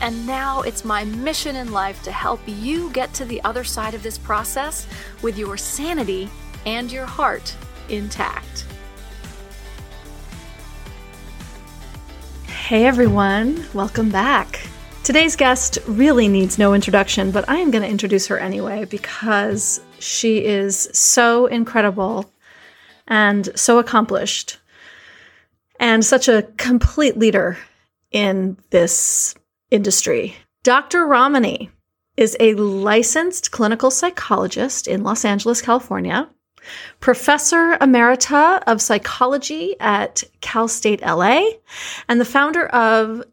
and now it's my mission in life to help you get to the other side of this process with your sanity and your heart intact. Hey everyone, welcome back. Today's guest really needs no introduction, but I am going to introduce her anyway because she is so incredible and so accomplished and such a complete leader in this industry. Dr. Ramani is a licensed clinical psychologist in Los Angeles, California, professor emerita of psychology at Cal State LA, and the founder of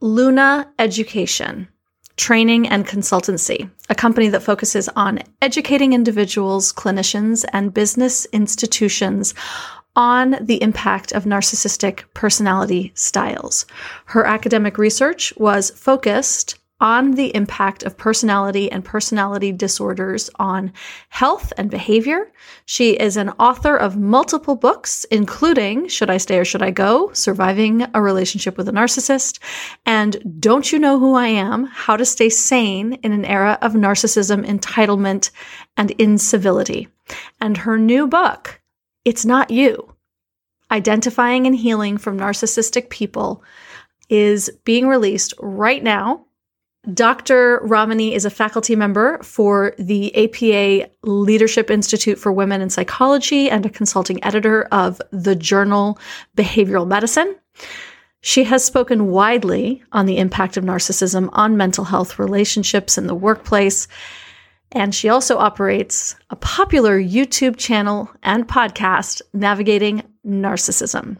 Luna Education. Training and Consultancy, a company that focuses on educating individuals, clinicians, and business institutions on the impact of narcissistic personality styles. Her academic research was focused on the impact of personality and personality disorders on health and behavior. She is an author of multiple books, including Should I Stay or Should I Go? Surviving a Relationship with a Narcissist, and Don't You Know Who I Am? How to Stay Sane in an Era of Narcissism, Entitlement, and Incivility. And her new book, it's Not You. Identifying and Healing from Narcissistic People is being released right now. Dr. Ramani is a faculty member for the APA Leadership Institute for Women in Psychology and a consulting editor of the journal Behavioral Medicine. She has spoken widely on the impact of narcissism on mental health, relationships, in the workplace, and she also operates a popular YouTube channel and podcast, Navigating Narcissism.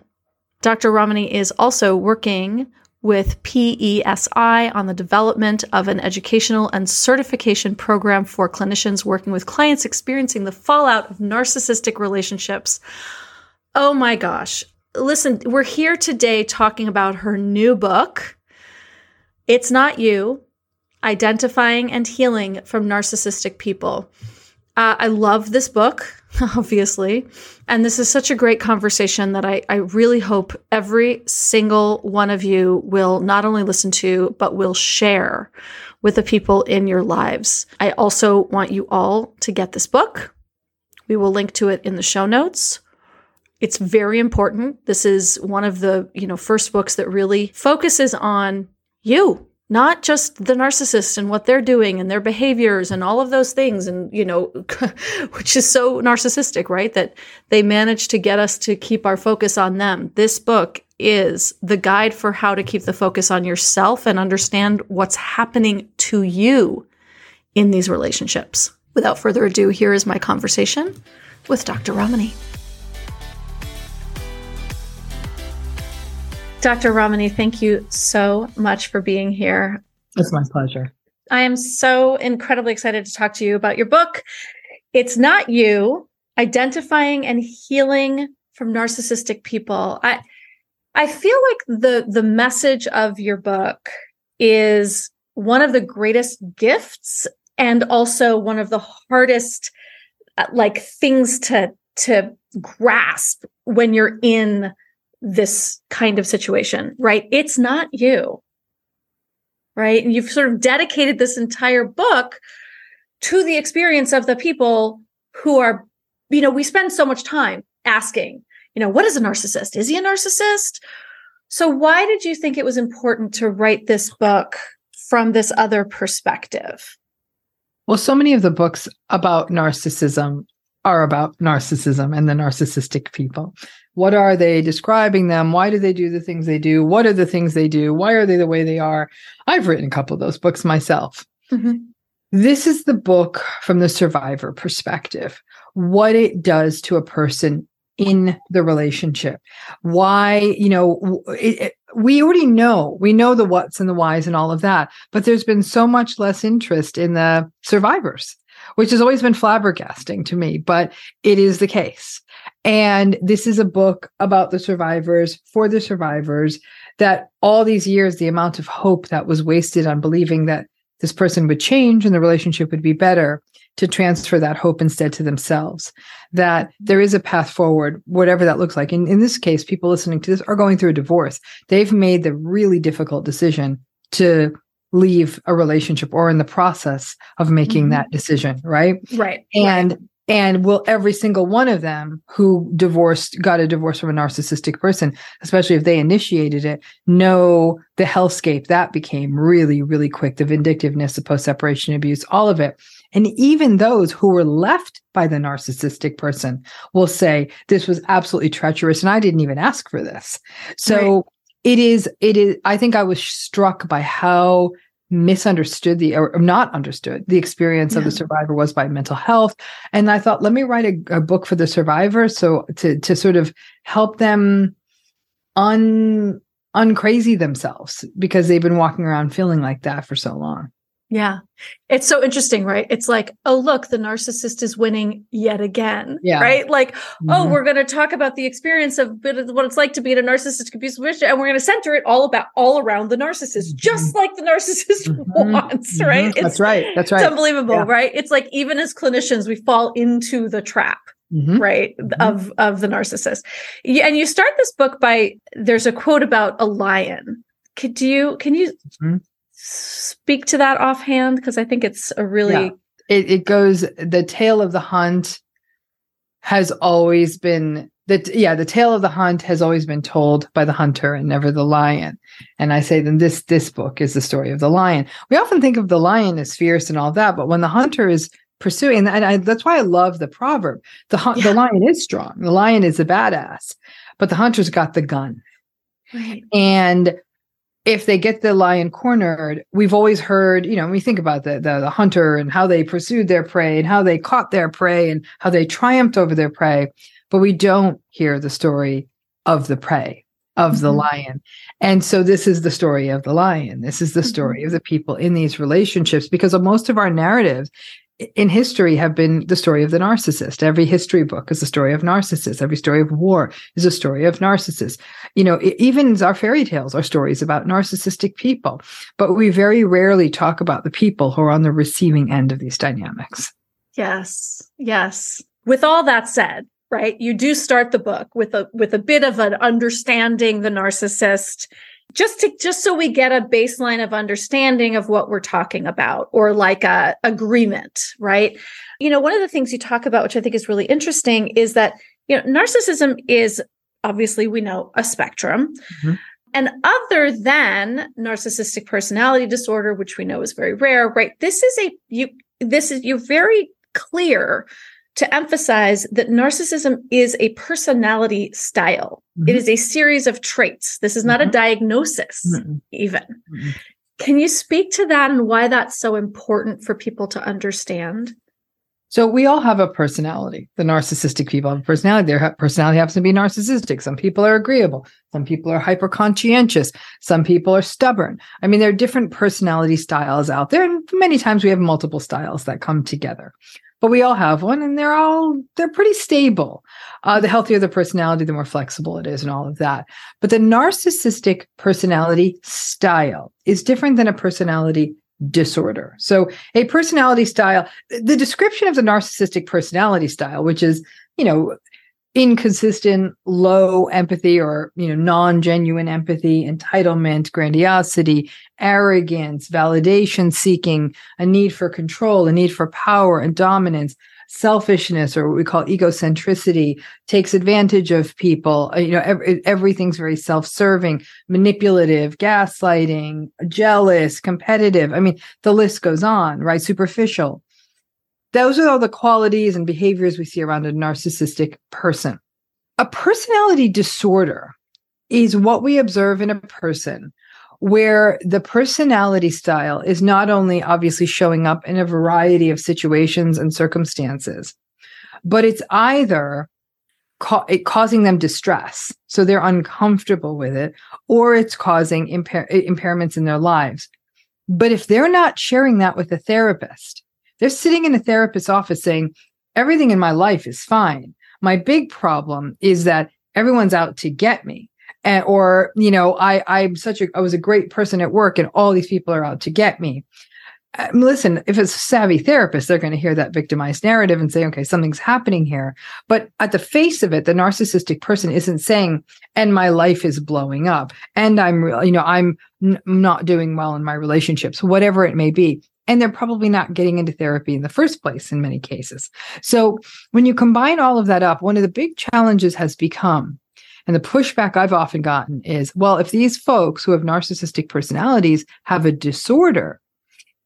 Dr. Ramani is also working with PESI on the development of an educational and certification program for clinicians working with clients experiencing the fallout of narcissistic relationships. Oh my gosh. Listen, we're here today talking about her new book. It's Not You Identifying and Healing from Narcissistic People. Uh, I love this book, obviously. And this is such a great conversation that I, I really hope every single one of you will not only listen to, but will share with the people in your lives. I also want you all to get this book. We will link to it in the show notes. It's very important. This is one of the, you know, first books that really focuses on you not just the narcissist and what they're doing and their behaviors and all of those things and you know which is so narcissistic right? That they manage to get us to keep our focus on them. This book is the guide for how to keep the focus on yourself and understand what's happening to you in these relationships. Without further ado here is my conversation with dr ramani Dr. Ramani, thank you so much for being here. It's my pleasure. I am so incredibly excited to talk to you about your book. It's not you identifying and healing from narcissistic people. I I feel like the the message of your book is one of the greatest gifts and also one of the hardest uh, like things to to grasp when you're in this kind of situation, right? It's not you, right? And you've sort of dedicated this entire book to the experience of the people who are, you know, we spend so much time asking, you know, what is a narcissist? Is he a narcissist? So why did you think it was important to write this book from this other perspective? Well, so many of the books about narcissism are about narcissism and the narcissistic people. What are they describing them? Why do they do the things they do? What are the things they do? Why are they the way they are? I've written a couple of those books myself. Mm-hmm. This is the book from the survivor perspective, what it does to a person in the relationship why you know it, we already know we know the what's and the whys and all of that but there's been so much less interest in the survivors which has always been flabbergasting to me but it is the case and this is a book about the survivors for the survivors that all these years the amount of hope that was wasted on believing that this person would change and the relationship would be better to transfer that hope instead to themselves that there is a path forward whatever that looks like in, in this case people listening to this are going through a divorce they've made the really difficult decision to leave a relationship or in the process of making mm-hmm. that decision right right and right. And will every single one of them who divorced, got a divorce from a narcissistic person, especially if they initiated it, know the hellscape that became really, really quick, the vindictiveness, the post separation abuse, all of it. And even those who were left by the narcissistic person will say, this was absolutely treacherous. And I didn't even ask for this. So right. it is, it is, I think I was struck by how misunderstood the or not understood the experience yeah. of the survivor was by mental health. And i thought let me write a, a, book for the survivor. So to to sort of help them un uncrazy themselves because they've been walking around feeling like that for so long yeah. It's so interesting, right? It's like, oh, look, the narcissist is winning yet again. Yeah. Right. Like, oh, mm-hmm. oh, we're going to talk about the experience of what it's like to be in a narcissistic abusive relationship. And we're going to center it all about all around the narcissist, mm-hmm. just like the narcissist mm-hmm. wants. Mm-hmm. Right. It's, That's right. That's right. It's unbelievable. Yeah. Right. It's like, even as clinicians, we fall into the trap. Mm-hmm. right mm-hmm. of of the narcissist and you start this book by there's a quote about a lion could you can you mm-hmm speak to that offhand? Because I think it's a really. Yeah. It, it goes, the tale of the hunt has always been that yeah the tale of the hunt has always been told by the hunter and never the lion and i say then this this book is the story of the lion we often think of the lion as fierce and all that but when the hunter is pursuing and I, that's why i love the proverb the yeah. the lion is strong the lion is a badass but the hunter's got the gun right. and if they get the lion cornered, we've always heard, you know, when we think about the, the, the hunter and how they pursued their prey and how they caught their prey and how they triumphed over their prey, but we don't hear the story of the prey of mm-hmm. the lion. And so this is the story of the lion. This is the mm-hmm. story mm-hmm. of the people in these relationships because most of our narrative in history have been the story of the narcissist. Every history book is a story of narcissists. Every story of war is a story of narcissists. You know, even our fairy tales are stories about narcissistic people, but we very rarely talk about the people who are on the receiving end of these dynamics. Yes. Yes. With all that said, right, you do start the book with a with a bit of an understanding the narcissist just to just so we get a baseline of understanding of what we're talking about or like a agreement right you know one of the things you talk about which i think is really interesting is that you know narcissism is obviously we know a spectrum mm-hmm. and other than narcissistic personality disorder which we know is very rare right this is a you this is you're very clear to emphasize that narcissism is a personality style. Mm-hmm. It is a series of traits. This is not mm-hmm. a diagnosis, mm-hmm. even. Mm-hmm. Can you speak to that and why that's so important for people to understand? So we all have a personality. The narcissistic people have a personality. Their personality happens to be narcissistic. Some people are agreeable. Some people are hyper conscientious. Some people are stubborn. I mean, there are different personality styles out there. And many times we have multiple styles that come together but we all have one and they're all they're pretty stable. Uh, the healthier the personality the more flexible it is and all of that. But the narcissistic personality style is different than a personality disorder. So a personality style the description of the narcissistic personality style which is you know inconsistent low empathy or you know non-genuine empathy entitlement grandiosity arrogance validation seeking a need for control a need for power and dominance selfishness or what we call egocentricity takes advantage of people. Uh, you know every, everything's very self-serving manipulative gaslighting jealous competitive. I mean the list goes on right? Superficial those are all the qualities and behaviors we see around a narcissistic person. A personality disorder is what we observe in a person where the personality style is not only obviously showing up in a variety of situations and circumstances, but it's either ca- it causing them distress. So they're uncomfortable with it, or it's causing impair- impairments in their lives. But if they're not sharing that with a therapist, they're sitting in a therapist's office saying, everything in my life is fine. My big problem is that everyone's out to get me. And, or, you know, I, I'm such a, I was a great person at work and all these people are out to get me. Um, listen, if it's a savvy therapist, they're going to hear that victimized narrative and say, okay, something's happening here. But at the face of it, the narcissistic person isn't saying, and my life is blowing up and I'm, you know, I'm n- not doing well in my relationships, whatever it may be. And they're probably not getting into therapy in the first place in many cases. So when you combine all of that up, one of the big challenges has become and the pushback I've often gotten is, well, if these folks who have narcissistic personalities have a disorder,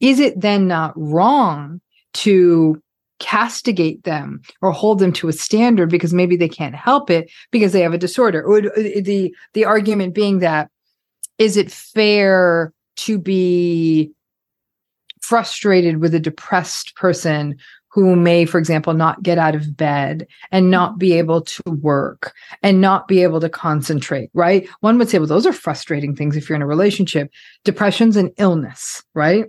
is it then not wrong to castigate them or hold them to a standard because maybe they can't help it because they have a disorder or the the argument being that is it fair to be frustrated with a depressed person who may, for example, not get out of bed and mm-hmm. not be able to work and not be able to concentrate, right? One would say, well, those are frustrating things if you're in a relationship. Depression's an illness, right?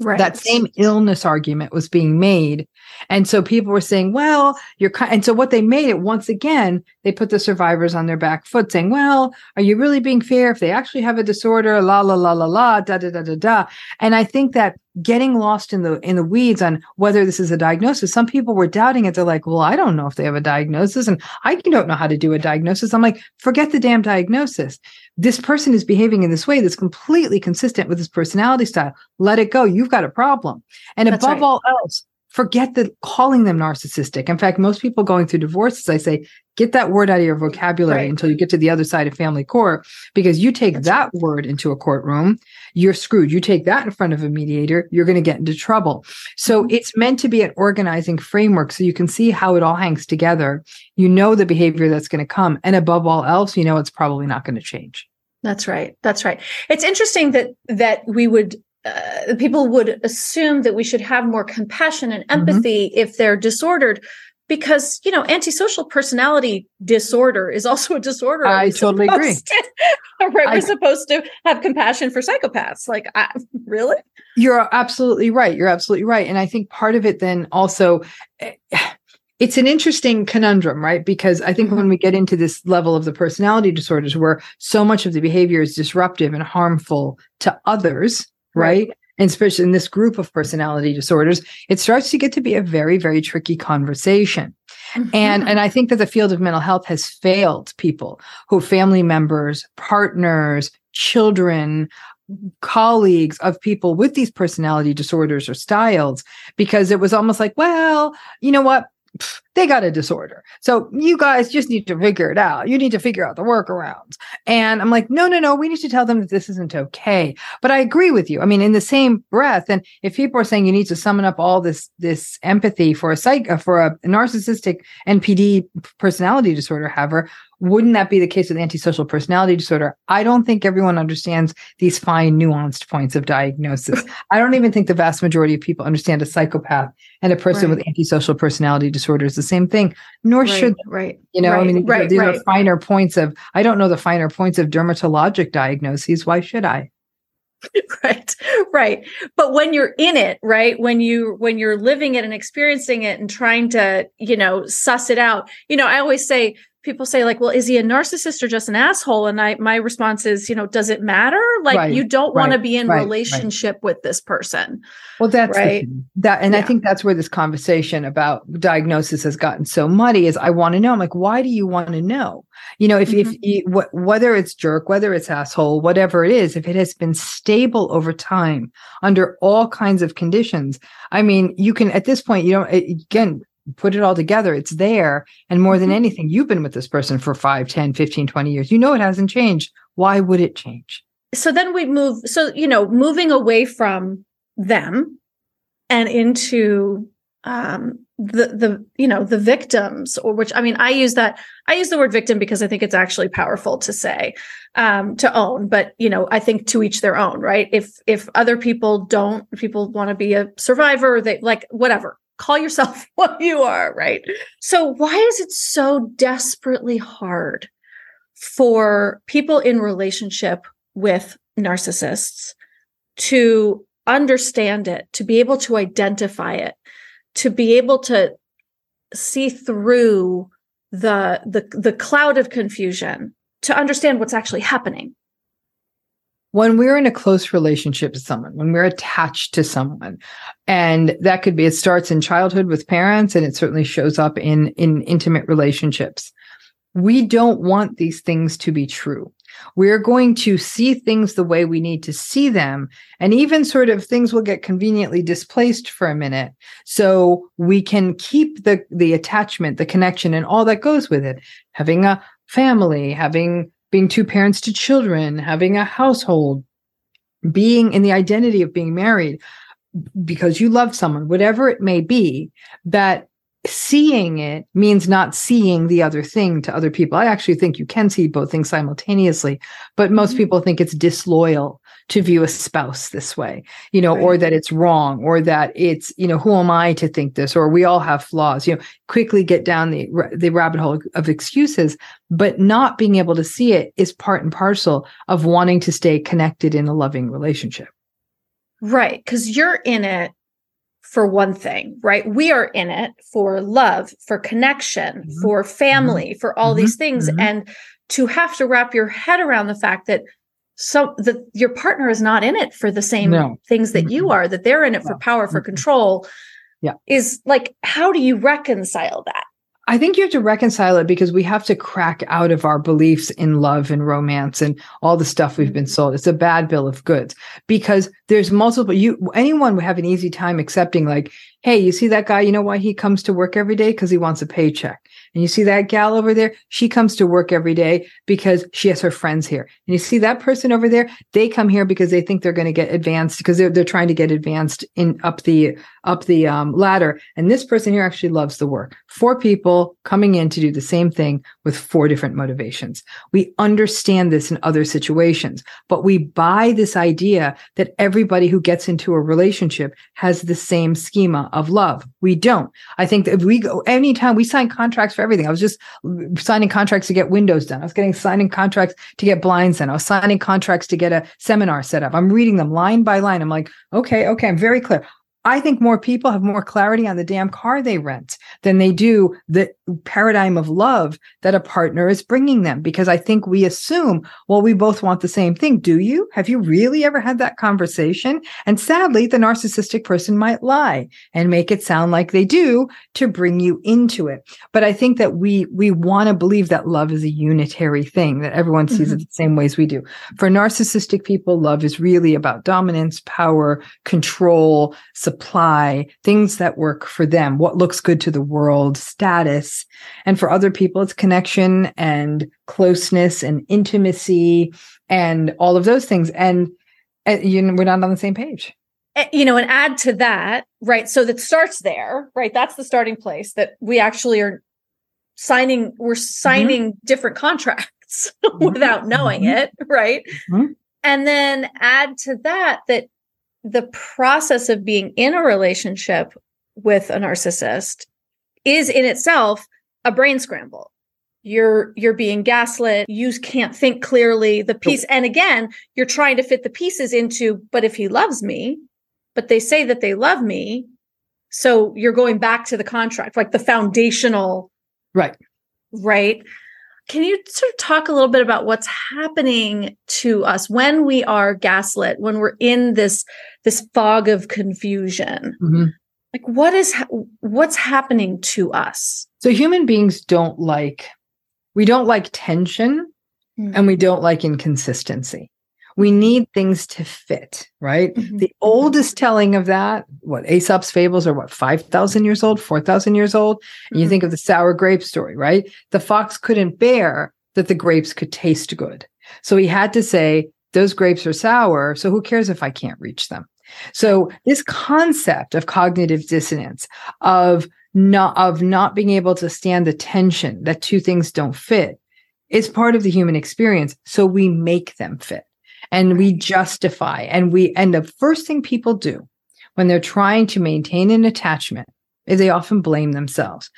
Right. That same illness argument was being made. And so people were saying, well, you're, and so what they made it once again, they put the survivors on their back foot saying, well, are you really being fair if they actually have a disorder? La, la, la, la, la, da, da, da, da, da. And I think that getting lost in the in the weeds on whether this is a diagnosis some people were doubting it they're like well i don't know if they have a diagnosis and i don't know how to do a diagnosis i'm like forget the damn diagnosis this person is behaving in this way that's completely consistent with his personality style let it go you've got a problem and that's above right. all else forget the calling them narcissistic. In fact, most people going through divorces, I say, get that word out of your vocabulary right. until you get to the other side of family court, because you take That's that right. word into a courtroom, you're screwed. You take that in front of a mediator, you're going to get into trouble. So mm-hmm. it's meant to be an organizing framework so you can see how it all hangs together. You know the behavior that's going to come. And above all else, you know it's probably not going to change. That's right. That's right. It's interesting that that we would uh, people would assume that we should have more compassion and mm-hmm. empathy mm-hmm. if they're disordered because you know antisocial personality disorder is also a disorder i totally agree to, right I, we're supposed to have compassion for psychopaths like I, really you're absolutely right you're absolutely right and i think part of it then also eh, it's an interesting conundrum, right? Because I think when mm-hmm. we get into this level of the personality disorders where so much of the behavior is disruptive and harmful to others, right? And especially in this group of personality disorders, it starts to get to be a very, very tricky conversation. Mm-hmm. And and I think that the field of mental health has failed people who family members, partners, children, colleagues of people with these personality disorders or styles because it was almost like, well, you know what? They got a disorder. So you guys just need to figure it out. You need to figure out the workarounds. And I'm like, no, no, no, we need to tell them that this isn't okay. But I agree with you. I mean, in the same breath, and if people are saying you need to summon up all this this empathy for a psych uh, for a narcissistic NPD personality disorder haver, wouldn't that be the case with antisocial personality disorder? I don't think everyone understands these fine, nuanced points of diagnosis. I don't even think the vast majority of people understand a psychopath and a person right. with antisocial personality disorder is the same thing, nor right, should right. You know, right, I mean, right, these are finer points of. I don't know the finer points of dermatologic diagnoses. Why should I? right right but when you're in it right when you when you're living it and experiencing it and trying to you know suss it out you know i always say people say like well is he a narcissist or just an asshole? And i my response is you know does it matter? Like right, you don't right, want to be in right, relationship with this person well that's right? that and yeah. i think that's where this conversation about diagnosis has gotten so muddy is i want to know. I'm like why do you want to know? You know if mm-hmm. if you, wh- whether it's jerk whether it's asshole whatever it is if it has been stable over time under all kinds of conditions i mean you can at this point you know again put it all together it's there. And more than mm-hmm. anything you've been with this person for 5 10 15 20 years. You know it hasn't changed. Why would it change? So then we move so you know moving away from them and into um the the you know the victims or which i mean i use that i use the word victim because i think it's actually powerful to say um to own. But you know i think to each their own right? If if other people don't people want to be a survivor they like whatever call yourself what you are, right? So why is it so desperately hard for people in relationship with narcissists to understand it, to be able to identify it, to be able to see through the the the cloud of confusion to understand what's actually happening when we're in a close relationship with someone, when we're attached to someone, and that could be it starts in childhood with parents and it certainly shows up in in intimate relationships. We don't want these things to be true. We're going to see things the way we need to see them. And even sort of things will get conveniently displaced for a minute. So we can keep the, the attachment, the connection, and all that goes with it. Having a family, having being two parents to children, having a household, being in the identity of being married because you love someone, whatever it may be, that seeing it means not seeing the other thing to other people. I actually think you can see both things simultaneously, but most mm-hmm. people think it's disloyal to view a spouse this way, you know, right. or that it's wrong, or that it's, you know, who am I to think this, or we all have flaws, you know, quickly get down the, the rabbit hole of excuses, but not being able to see it is part and parcel of wanting to stay connected in a loving relationship. Right. Cause you're in it for one thing, right? We are in it for love, for connection, mm-hmm. for family, mm-hmm. for all mm-hmm. these things. Mm-hmm. And to have to wrap your head around the fact that so that your partner is not in it for the same no. things that you are that they're in it for power for control yeah is like how do you reconcile that I think you have to reconcile it because we have to crack out of our beliefs in love and romance and all the stuff we've been mm-hmm. sold. It's a bad bill of goods because there's multiple you anyone would have an easy time accepting like, hey, you see that guy, you know why he comes to work every day? Because he wants a paycheck. And you see that gal over there? She comes to work every day because she has her friends here. And you see that person over there? They come here because they think they're going to get advanced because they're, they're trying to get advanced in up the, up the um, ladder. And this person here actually loves the work. Four people coming in to do the same thing with four different motivations. We understand this in other situations, but we buy this idea that everybody who gets into a relationship has the same schema of love. We don't. I think that if we go anytime we sign contracts for everything. I was just signing contracts to get windows done. I was getting signing contracts to get blinds done. I was signing contracts to get a seminar set up. I'm reading them line by line. I'm like, okay, okay, I'm very clear. I think more people have more clarity on the damn car they rent than they do the paradigm of love that a partner is bringing them. Because I think we assume, well, we both want the same thing. Do you? Have you really ever had that conversation? And sadly, the narcissistic person might lie and make it sound like they do to bring you into it. But I think that we, we want to believe that love is a unitary thing, that everyone sees mm-hmm. it the same ways we do. For narcissistic people, love is really about dominance, power, control, supply, things that work for them, what looks good to the world, status. And for other people, it's connection and closeness and intimacy and all of those things. And uh, you know, we're not on the same page eh, you know, and add to that, right? So that starts there, right? That's the starting place that we actually are signing, we're mm-hmm. signing mm-hmm. different contracts without knowing mm-hmm. it, right? Mm-hmm. And then add to that that the process of being in a relationship with a narcissist is in itself a brain scramble. You're you're being gaslit. You can't think clearly. The piece and again you're trying to fit the pieces into but if he loves me but they say that they love me so you're going back to the contract like the foundational right. Right can you sort of talk a little bit about what's happening to us when we are gaslit, when we're in this this fog of confusion? Mm-hmm. Like what is what's happening to us? So human beings don't like we don't like tension mm-hmm. and we don't like inconsistency we need things to fit, right? Mm-hmm. The oldest telling of that, what Aesop's fables are what, 5,000 years old, 4,000 years old? And mm-hmm. you think of the sour grape story, right? The fox couldn't bear that the grapes could taste good. So he had to say, those grapes are sour. So who cares if I can't reach them? So this concept of cognitive dissonance, of not, of not being able to stand the tension that two things don't fit is part of the human experience. So we make them fit and we justify and we and the first thing people do when they're trying to maintain an attachment is they often blame themselves.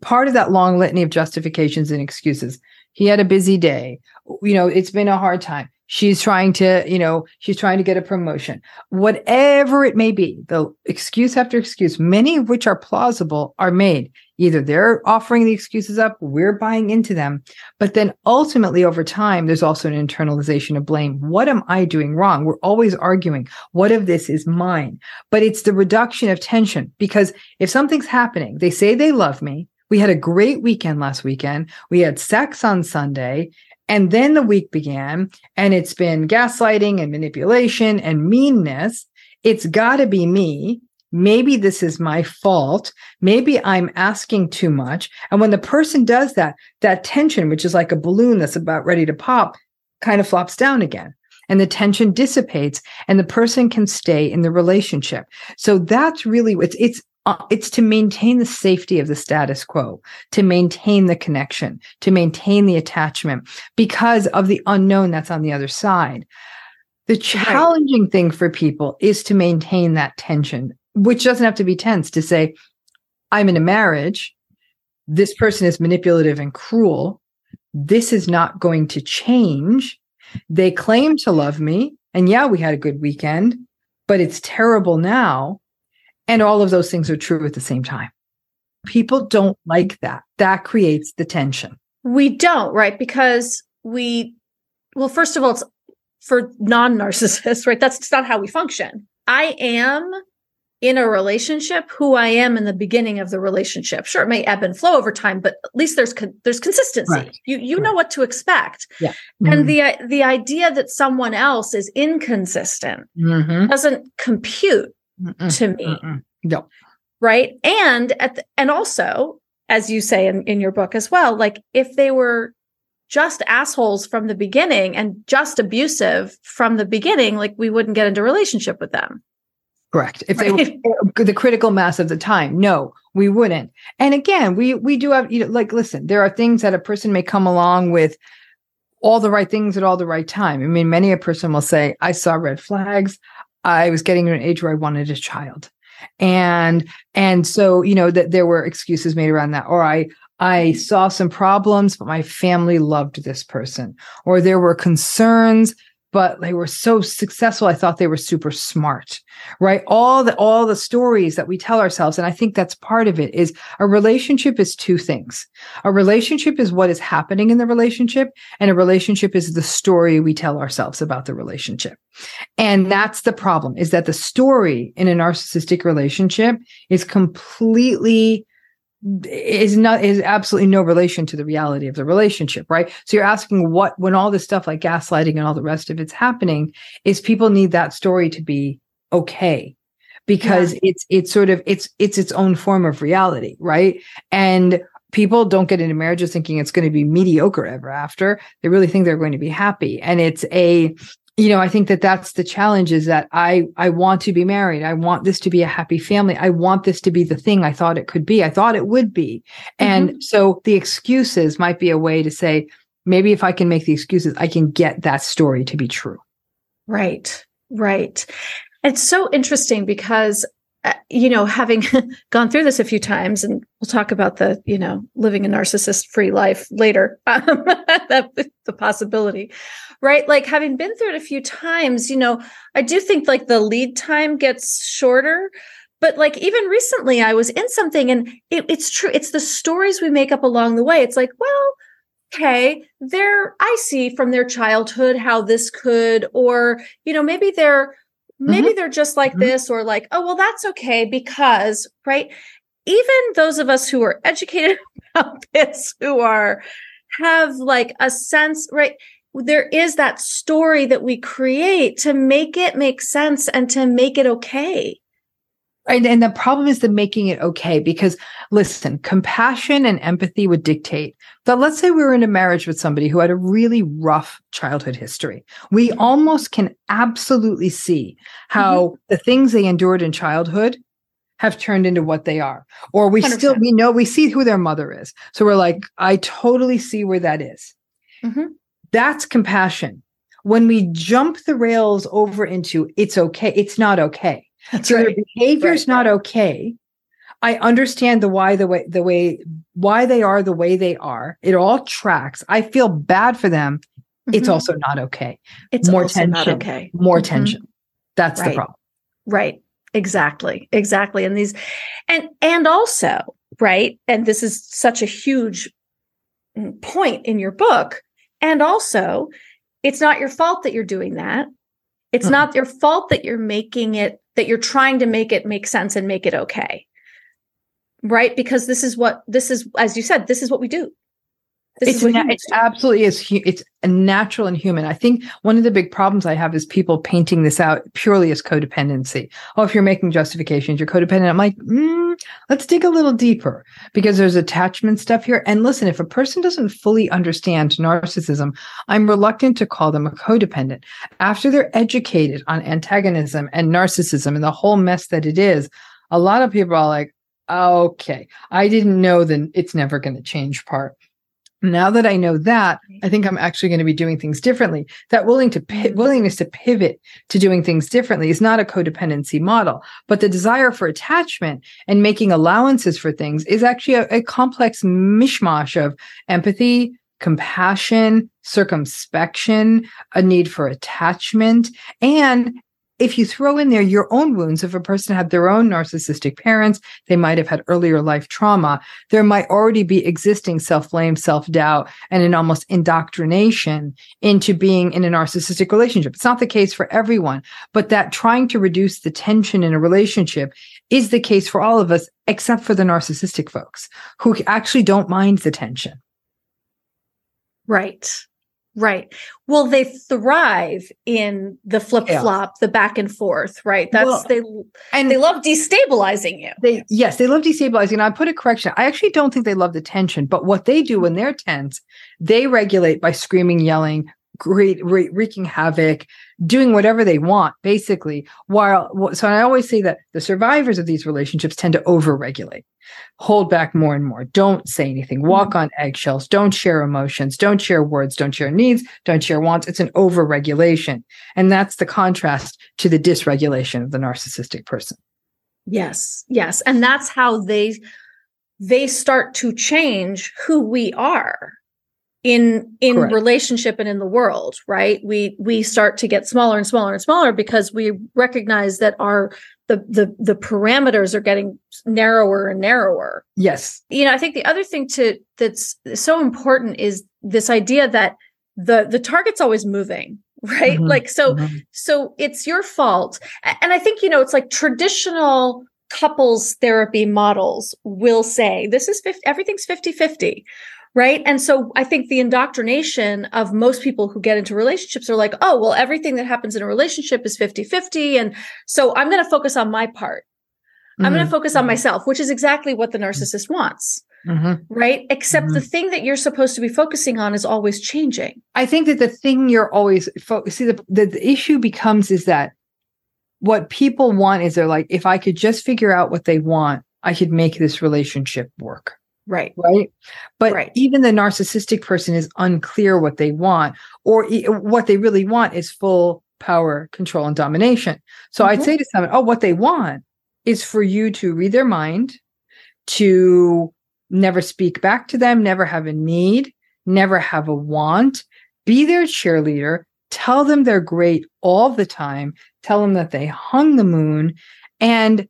Part of that long litany of justifications and excuses. He had a busy day. You know, it's been a hard time. She's trying to, you know, she's trying to get a promotion. Whatever it may be, the excuse after excuse, many of which are plausible, are made. Either they're offering the excuses up, we're buying into them. But then ultimately, over time, there's also an internalization of blame. What am I doing wrong? We're always arguing, what of this is mine? But it's the reduction of tension because if something's happening, they say they love me. We had a great weekend last weekend. We had sex on Sunday. And then the week began, and it's been gaslighting and manipulation and meanness. It's got to be me. Maybe this is my fault. Maybe I'm asking too much. And when the person does that, that tension, which is like a balloon that's about ready to pop, kind of flops down again and the tension dissipates and the person can stay in the relationship. So that's really it's it's Uh, it's to maintain the safety of the status quo, to maintain the connection, to maintain the attachment because of the unknown that's on the other side. The challenging right. thing for people is to maintain that tension, which doesn't have to be tense to say, I'm in a marriage. This person is manipulative and cruel. This is not going to change. They claim to love me. And yeah, we had a good weekend, but it's terrible now. And all of those things are true at the same time. People don't like that. That creates the tension. We don't, right? Because we, well, first of all, it's for non narcissists, right? That's not how we function. I am in a relationship who I am in the beginning of the relationship. Sure, it may ebb and flow over time, but at least there's con- there's consistency. Right. You you right. know what to expect. Yeah. Mm-hmm. And the the idea that someone else is inconsistent mm-hmm. doesn't compute Mm-mm, to me. Mm-mm. No. Right. And at the, and also, as you say in, in your book as well, like if they were just assholes from the beginning and just abusive from the beginning, like we wouldn't get into relationship with them. Correct. If right. they were the critical mass of the time, no, we wouldn't. And again, we we do have you know, like listen, there are things that a person may come along with all the right things at all the right time. I mean, many a person will say, I saw red flags. I was getting an age where I wanted a child. And and so, you know, that there were excuses made around that. Or I I saw some problems, but my family loved this person. Or there were concerns but they were so successful i thought they were super smart right? All the all the stories that we tell ourselves and i think that's part of it is a relationship is two things. A relationship is what is happening in the relationship and a relationship is the story we tell ourselves about the relationship. And that's the problem is that the story in a narcissistic relationship is completely is not is absolutely no relation to the reality of the relationship right? So you're asking what when all this stuff like gaslighting and all the rest of it's happening is people need that story to be okay because yeah. it's it's sort of it's it's its own form of reality right? And people don't get into marriages thinking it's going to be mediocre ever after. They really think they're going to be happy. And it's a you know i think that that's the challenge is that i i want to be married. I want this to be a happy family. I want this to be the thing i thought it could be. I thought it would be. Mm-hmm. and so the excuses might be a way to say maybe if i can make the excuses i can get that story to be true. Right. Right. It's so interesting because you know, having gone through this a few times, and we'll talk about the, you know, living a narcissist free life later, um, that, the possibility, right? Like having been through it a few times, you know, I do think like the lead time gets shorter. But like even recently, I was in something and it, it's true. It's the stories we make up along the way. It's like, well, okay, they're, I see from their childhood how this could, or, you know, maybe they're, maybe mm-hmm. they're just like mm-hmm. this, or like, oh, well, that's okay because, right? Even those of us who are educated about this, who are, have like a sense, right? There is that story that we create to make it make sense and to make it okay. Right. And the problem is the making it okay because listen, compassion and empathy would dictate that let's say we were in a marriage with somebody who had a really rough childhood history. We almost can absolutely see how mm-hmm. the things they endured in childhood have turned into what they are. Or we 100%. still we know we see who their mother is. So we're like, I totally see where that is. Mm-hmm. That's compassion. When we jump the rails over into it's okay, it's not okay that's so right. their behavior is right. not okay. I understand the why the way the way why they are the way they are. It all tracks. I feel bad for them. Mm-hmm. It's also not okay. It's more tension. Okay. More mm-hmm. tension. That's right. the problem. Right. Exactly. Exactly. And these and and also, right? And this is such a huge point in your book. And also, it's not your fault that you're doing that. It's mm-hmm. not your fault that you're making it that you're trying to make it make sense and make it okay. Right? Because this is what this is as you said this is what we do this it's, na- it's absolutely is it's natural and human. I think one of the big problems I have is people painting this out purely as codependency. Oh, if you're making justifications, you're codependent. I'm like, mm, let's dig a little deeper because there's attachment stuff here. And listen, if a person doesn't fully understand narcissism, I'm reluctant to call them a codependent. After they're educated on antagonism and narcissism and the whole mess that it is, a lot of people are like, okay, I didn't know that it's never going to change part now that I know that, I think I'm actually going to be doing things differently. That willing to pi- mm-hmm. willingness to pivot to doing things differently is not a codependency model, but the desire for attachment and making allowances for things is actually a, a complex mishmash of empathy, compassion, circumspection, a need for attachment, and if you throw in there your own wounds, if a person had their own narcissistic parents, they might have had earlier life trauma, there might already be existing self blame, self doubt, and an almost indoctrination into being in a narcissistic relationship. It's not the case for everyone, but that trying to reduce the tension in a relationship is the case for all of us, except for the narcissistic folks who actually don't mind the tension. Right. Right. Well, they thrive in the flip flop, yeah. the back and forth, right? That's well, they and they love destabilizing you. They yes, they love destabilizing. And I put a correction. I actually don't think they love the tension, but what they do mm-hmm. when they're tense, they regulate by screaming, yelling, great, wreaking havoc, doing whatever they want, basically. While so I always say that the survivors of these relationships tend to overregulate, hold back more and more. Don't say anything. Walk mm-hmm. on eggshells. Don't share emotions. Don't share words. Don't share needs. Don't share wants. It's an overregulation, and that's the contrast to the dysregulation of the narcissistic person. Yes, yes, and that's how they they start to change who we are in in Correct. relationship and in the world right we we start to get smaller and smaller and smaller because we recognize that our the the the parameters are getting narrower and narrower yes you know i think the other thing to that's so important is this idea that the the target's always moving right mm-hmm. like so mm-hmm. so it's your fault and i think you know it's like traditional couples therapy models will say this is 50, everything's 50 50 right and so i think the indoctrination of most people who get into relationships are like oh well everything that happens in a relationship is 50-50 and so i'm going to focus on my part mm-hmm. i'm going to focus on mm-hmm. myself which is exactly what the narcissist wants mm-hmm. right except mm-hmm. the thing that you're supposed to be focusing on is always changing i think that the thing you're always fo- see the, the, the issue becomes is that what people want is they're like if i could just figure out what they want i could make this relationship work Right. Right. But right. even the narcissistic person is unclear what they want, or e- what they really want is full power, control, and domination. So mm-hmm. I'd say to someone, oh, what they want is for you to read their mind, to never speak back to them, never have a need, never have a want, be their cheerleader, tell them they're great all the time, tell them that they hung the moon, and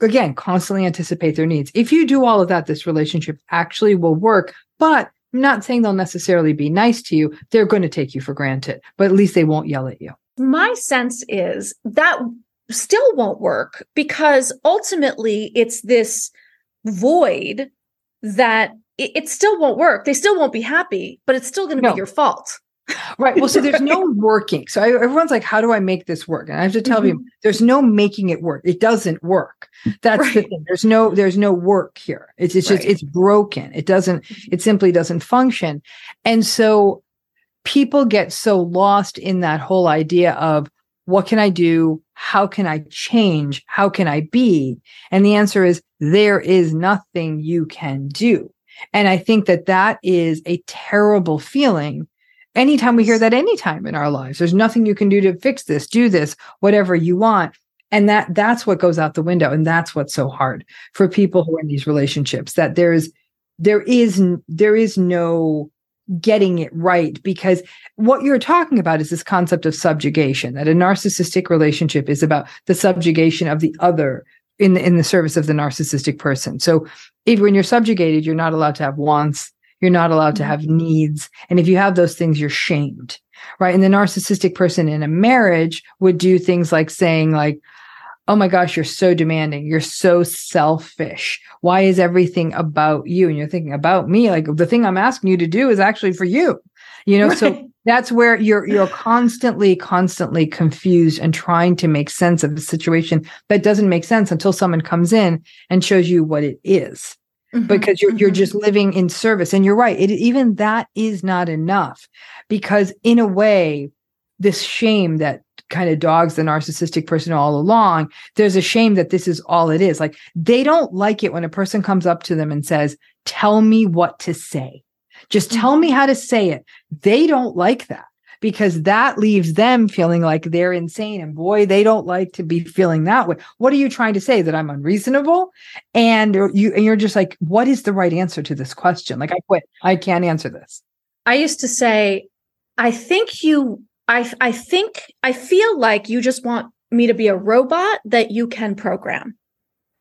again, constantly anticipate their needs. If you do all of that, this relationship actually will work. But I'm not saying they'll necessarily be nice to you. They're going to take you for granted, but at least they won't yell at you. My sense is that still won't work because ultimately it's this void that it, it still won't work. They still won't be happy, but it's still going to no. be your fault right. Well, so there's no working. So I, everyone's like, how do I make this work? And I have to tell mm-hmm. you, there's no making it work. It doesn't work. That's right. the thing. There's no, there's no work here. It's, it's just, it's broken. It doesn't, mm-hmm. it simply doesn't function. And so people get so lost in that whole idea of what can I do? How can I change? How can I be? And the answer is there is nothing you can do. And I think that that is a terrible feeling anytime we hear that anytime in our lives there's nothing you can do to fix this do this whatever you want. And that that's what goes out the window and that's what's so hard for people who are in these relationships that there's there is there is no getting it right because what you're talking about is this concept of subjugation that a narcissistic relationship is about the subjugation of the other in the, in the service of the narcissistic person. So if when you're subjugated you're not allowed to have wants you're not allowed to have needs and if you have those things you're shamed right and the narcissistic person in a marriage would do things like saying like oh my gosh, you're so demanding. You're so selfish. Why is everything about you? And you're thinking about me. Like the thing I'm asking you to do is actually for you. You know, right. so that's where you're you're constantly, constantly confused and trying to make sense of a situation that doesn't make sense until someone comes in and shows you what it is. Mm-hmm. Because you're mm-hmm. you're just living in service. And you're right. It even that is not enough. Because in a way, this shame that kind of dogs the narcissistic person all along, there's a shame that this is all it is. Like they don't like it when a person comes up to them and says, Tell me what to say. Just tell me how to say it. They don't like that because that leaves them feeling like they're insane. And boy, they don't like to be feeling that way. What are you trying to say? That I'm unreasonable? And you and you're just like, what is the right answer to this question? Like I quit. I can't answer this. I used to say, I think you I I think I feel like you just want me to be a robot that you can program.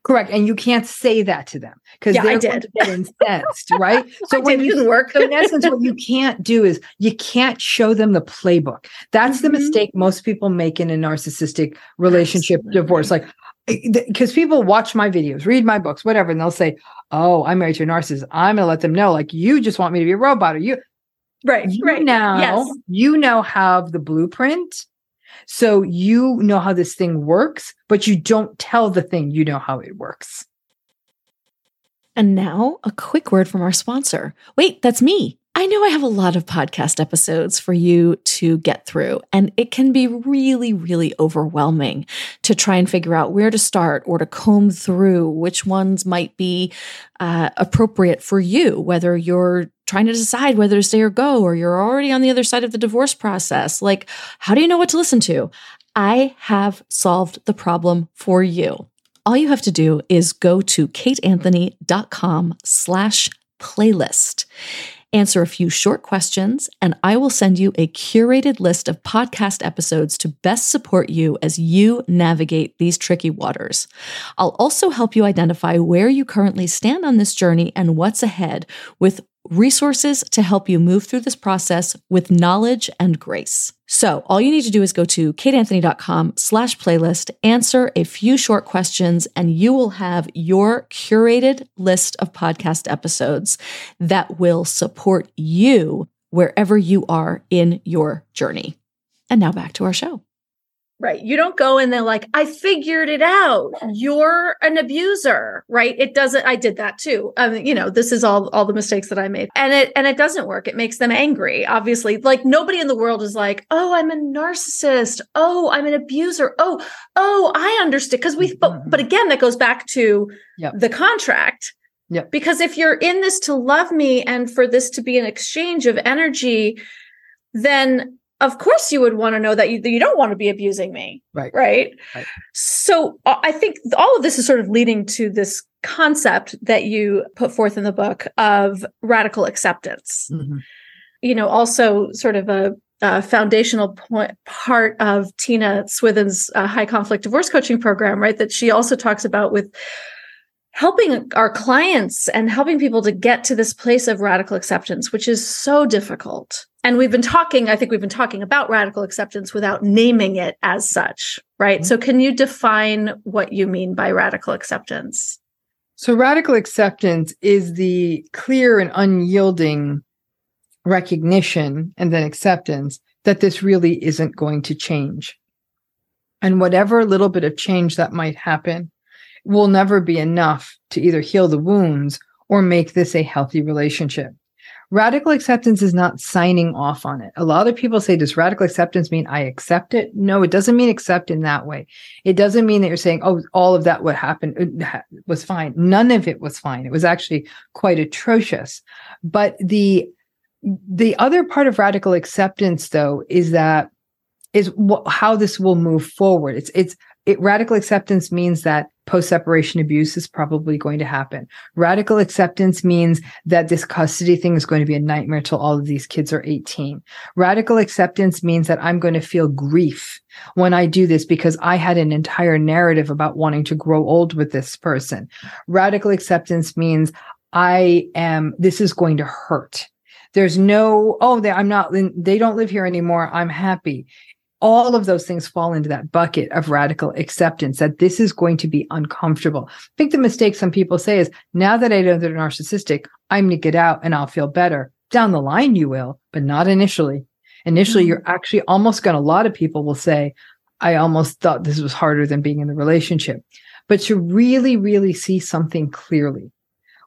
Correct, and you can't say that to them because yeah, they're I did. get incensed, right? So when you work, so in essence, what you can't do is you can't show them the playbook. That's mm-hmm. the mistake most people make in a narcissistic relationship Absolutely. divorce. Like because people watch my videos, read my books, whatever, and they'll say, "Oh, I'm married to a narcissist." I'm going to let them know, like, you just want me to be a robot, or you. Right. You right. now, yes. you now have the blueprint. So you know how this thing works, but you don't tell the thing you know how it works. And now a quick word from our sponsor. Wait, that's me. I know I have a lot of podcast episodes for you to get through, and it can be really, really overwhelming to try and figure out where to start or to comb through which ones might be uh, appropriate for you, whether you're trying to decide whether to stay or go, or you're already on the other side of the divorce process. Like, how do you know what to listen to? I have solved the problem for you. All you have to do is go to kateanthony.com slash playlist answer a few short questions, and I will send you a curated list of podcast episodes to best support you as you navigate these tricky waters. I'll also help you identify where you currently stand on this journey and what's ahead with resources to help you move through this process with knowledge and grace. So all you need to do is go to kateanthony.com slash playlist, answer a few short questions, and you will have your curated list of podcast episodes that will support you wherever you are in your journey. And now back to our show. Right. You don't go and they're like, I figured it out. You're an abuser, right? It doesn't, I did that too. Um, you know, this is all, all the mistakes that I made and it, and it doesn't work. It makes them angry. Obviously, like nobody in the world is like, Oh, I'm a narcissist. Oh, I'm an abuser. Oh, oh, I understood. Cause we, but, mm-hmm. but again, that goes back to yep. the contract. Yeah. Because if you're in this to love me and for this to be an exchange of energy, then of course you would want to know that you, that you don't want to be abusing me right. right right so uh, i think all of this is sort of leading to this concept that you put forth in the book of radical acceptance mm-hmm. you know also sort of a, a foundational point part of tina swithin's uh, high conflict divorce coaching program right that she also talks about with helping our clients and helping people to get to this place of radical acceptance, which is so difficult. And we've been talking, I think we've been talking about radical acceptance without naming it as such, right? Mm-hmm. So, can you define what you mean by radical acceptance? So, radical acceptance is the clear and unyielding recognition and then acceptance that this really isn't going to change. And whatever little bit of change that might happen, will never be enough to either heal the wounds or make this a healthy relationship. Radical acceptance is not signing off on it. A lot of people say, does radical acceptance mean I accept it? No, it doesn't mean accept in that way. It doesn't mean that you're saying, oh, all of that what happened uh, was fine. None of it was fine. It was actually quite atrocious. But the the other part of radical acceptance though is that is wh- how this will move forward. It's it's it, radical acceptance means that post separation abuse is probably going to happen. Radical acceptance means that this custody thing is going to be a nightmare till all of these kids are 18. Radical acceptance means that I'm going to feel grief when I do this because I had an entire narrative about wanting to grow old with this person. Radical acceptance means I am, this is going to hurt. There's no, oh, they, I'm not, they don't live here anymore. I'm happy. All of those things fall into that bucket of radical acceptance that this is going to be uncomfortable. I think the mistake some people say is now that I know they're narcissistic, I'm going to get out and I'll feel better. Down the line, you will, but not initially. Initially, mm-hmm. you're actually almost going to, a lot of people will say, I almost thought this was harder than being in the relationship. But to really, really see something clearly